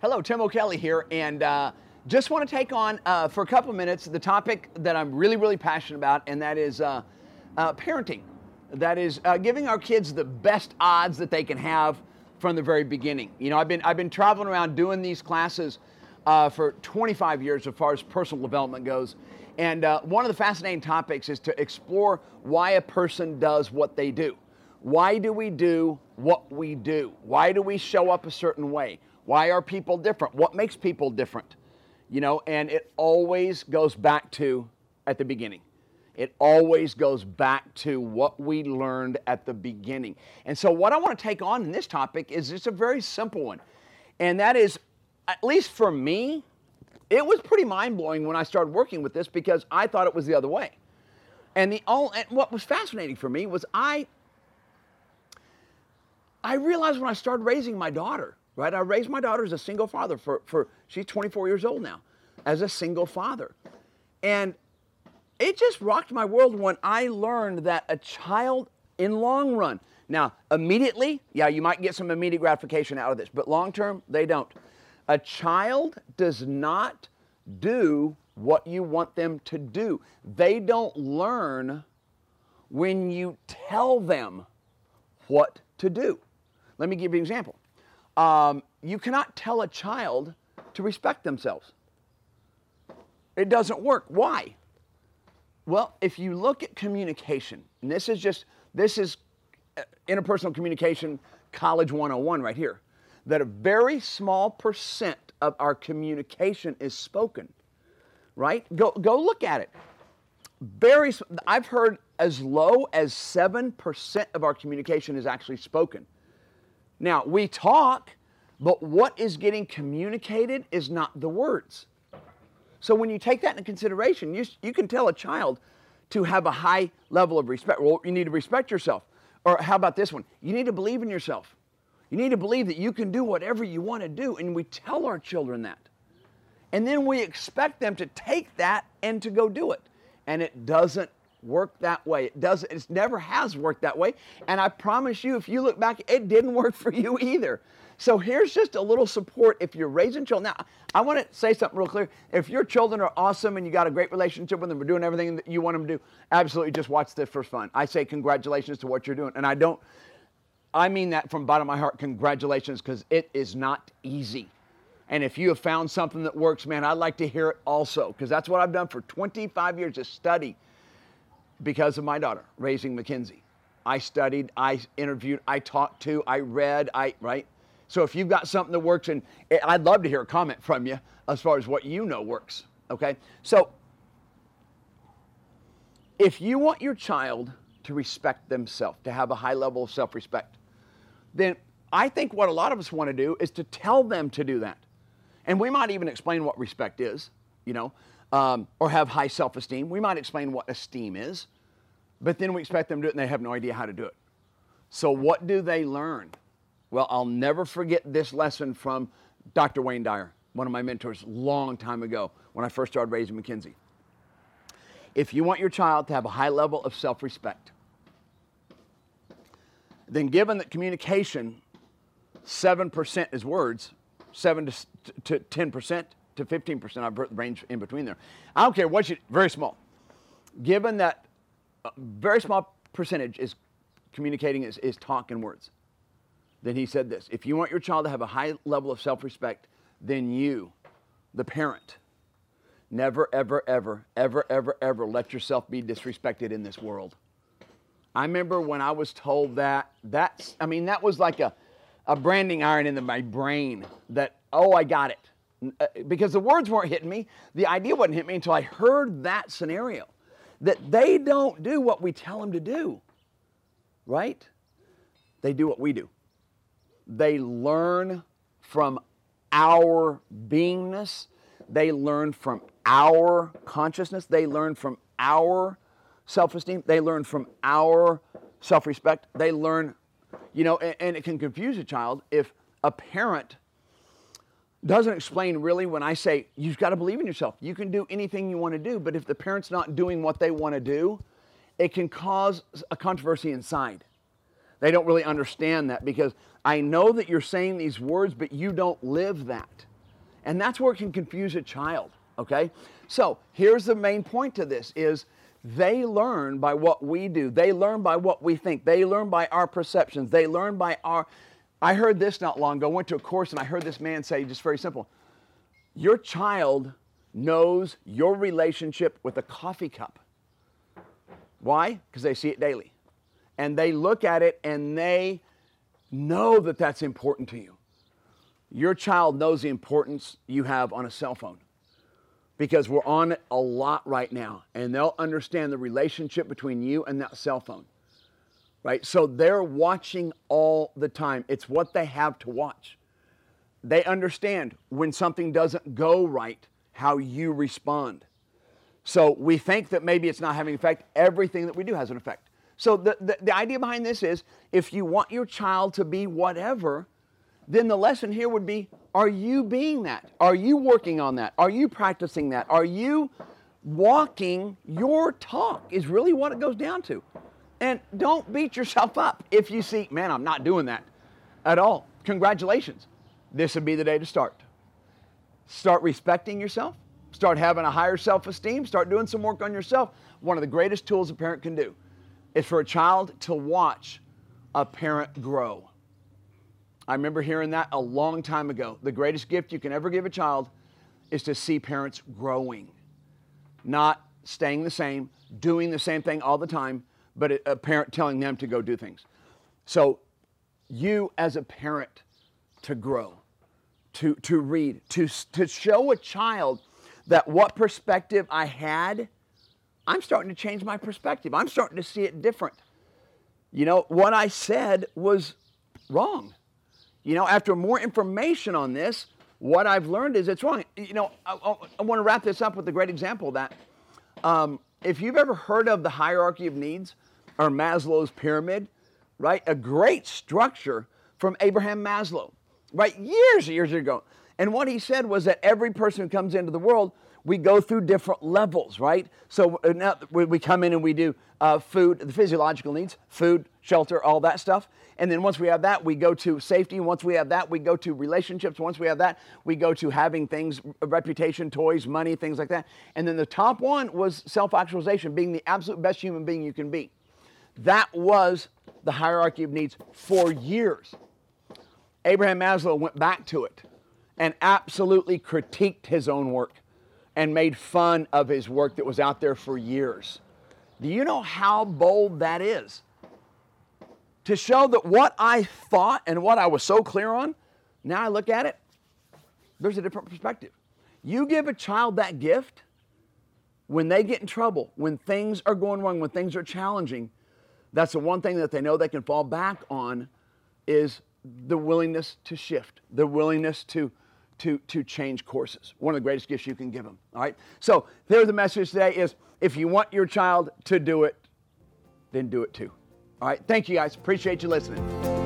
Hello, Tim O'Kelley here, and uh, just want to take on uh, for a couple minutes the topic that I'm really, really passionate about, and that is uh, uh parenting. That is uh, giving our kids the best odds that they can have from the very beginning. You know, I've been I've been traveling around doing these classes uh, for 25 years as far as personal development goes, and one of the fascinating topics is to explore why a person does what they do. Why do we do what we do? Why do we show up a certain way? Why are people different? What makes people different? You know, and it always goes back to at the beginning. It always goes back to what we learned at the beginning. And so, what I want to take on in this topic is just a very simple one. And that is, at least for me, it was pretty mind blowing when I started working with this because I thought it was the other way. And, the, all, and what was fascinating for me was I, I realized when I started raising my daughter right? I raised my daughter as a single father for, for she's 24 years old now, as a single father. And it just rocked my world when I learned that a child in long run, now immediately, yeah, you might get some immediate gratification out of this, but long term, they don't. A child does not do what you want them to do. They don't learn when you tell them what to do. Let me give you an example. Um, you cannot tell a child to respect themselves. It doesn't work. Why? Well, if you look at communication, and this is just, this is uh, interpersonal communication college 101 right here, that a very small percent of our communication is spoken, right? Go, go look at it. Very, I've heard as low as 7% of our communication is actually spoken. Now, we talk, but what is getting communicated is not the words. So when you take that into consideration, you, you can tell a child to have a high level of respect. Well, you need to respect yourself. Or how about this one? You need to believe in yourself. You need to believe that you can do whatever you want to do. And we tell our children that. And then we expect them to take that and to go do it. And it doesn't work that way. It does it never has worked that way. And I promise you, if you look back, it didn't work for you either. So here's just a little support if you're raising children. Now, I want to say something real clear. If your children are awesome and you got a great relationship with them, we're doing everything that you want them to do, absolutely just watch this for fun. I say congratulations to what you're doing. And I don't, I mean that from bottom of my heart, congratulations, because it is not easy. And if you have found something that works, man, I'd like to hear it also, because that's what I've done for 25 years to study because of my daughter, raising Mackenzie. I studied, I interviewed, I talked to, I read, I, right? So if you've got something that works, and eh, I'd love to hear a comment from you as far as what you know works, okay? So if you want your child to respect themselves, to have a high level of self respect, then I think what a lot of us want to do is to tell them to do that. And we might even explain what respect is, you know um, or have high self esteem. We might explain what esteem is, but then we expect them to do it and they have no idea how to do it. So, what do they learn? Well, I'll never forget this lesson from Dr. Wayne Dyer, one of my mentors, long time ago when I first started raising Mackenzie. If you want your child to have a high level of self respect, then given that communication, 7% is words, 7 to 10%, to 15%. I've range in between there. I don't care what you, very small. Given that a very small percentage is communicating is, is talk and words, then he said this if you want your child to have a high level of self respect, then you, the parent, never, ever, ever, ever, ever, ever let yourself be disrespected in this world. I remember when I was told that, that's, I mean, that was like a, a branding iron in my brain that, oh, I got it. Uh, because the words weren't hitting me. The idea wasn't hitting me until I heard that scenario that they don't do what we tell them to do, right? They do what we do. They learn from our beingness, they learn from our consciousness, they learn from our self esteem, they learn from our self respect, they learn, you know, and, and it can confuse a child if a parent doesn't explain really when I say you've got to believe in yourself. You can do anything you want to do, but if the parent's not doing what they want to do, it can cause a controversy inside. They don't really understand that because I know that you're saying these words, but you don't live that. And that's where it can confuse a child, okay? So here's the main point to this is they learn by what we do. They learn by what we think. They learn by our perceptions. They learn by our I heard this not long ago. I went to a course and I heard this man say just very simple. Your child knows your relationship with a coffee cup. Why? Because they see it daily. And they look at it and they know that that's important to you. Your child knows the importance you have on a cell phone because we're on it a lot right now and they'll understand the relationship between you and that cell phone. Right? So they're watching all the time. It's what they have to watch. They understand when something doesn't go right, how you respond. So we think that maybe it's not having effect. Everything that we do has an effect. So the, the, the, idea behind this is if you want your child to be whatever, then the lesson here would be are you being that? Are you working on that? Are you practicing that? Are you walking your talk? Is really what it goes down to. And don't beat yourself up if you see, man, I'm not doing that at all. Congratulations. This would be the day to start. Start respecting yourself, start having a higher self esteem, start doing some work on yourself. One of the greatest tools a parent can do is for a child to watch a parent grow. I remember hearing that a long time ago. The greatest gift you can ever give a child is to see parents growing, not staying the same, doing the same thing all the time, but a parent telling them to go do things. So, you as a parent to grow, to, to read, to, to show a child that what perspective I had, I'm starting to change my perspective. I'm starting to see it different. You know, what I said was wrong. You know, after more information on this, what I've learned is it's wrong. You know, I, I, I want to wrap this up with a great example of that. Um, if you've ever heard of the hierarchy of needs or Maslow's pyramid, right? A great structure from Abraham Maslow right? Years, years ago. And what he said was that every person who comes into the world, we go through different levels, right? So uh, now we come in and we do uh, food, the physiological needs, food, shelter, all that stuff. And then once we have that, we go to safety. Once we have that, we go to relationships. Once we have that, we go to having things, reputation, toys, money, things like that. And then the top one was self actualization, being the absolute best human being you can be. That was the hierarchy of needs for years. Abraham Maslow went back to it and absolutely critiqued his own work and made fun of his work that was out there for years. Do you know how bold that is? To show that what I thought and what I was so clear on, now I look at it, there's a different perspective. You give a child that gift, when they get in trouble, when things are going wrong, when things are challenging, that's the one thing that they know they can fall back on is the willingness to shift, the willingness to, to, to change courses. One of the greatest gifts you can give them. All right. So there's the message today is if you want your child to do it, then do it too. All right. Thank you guys. Appreciate you listening.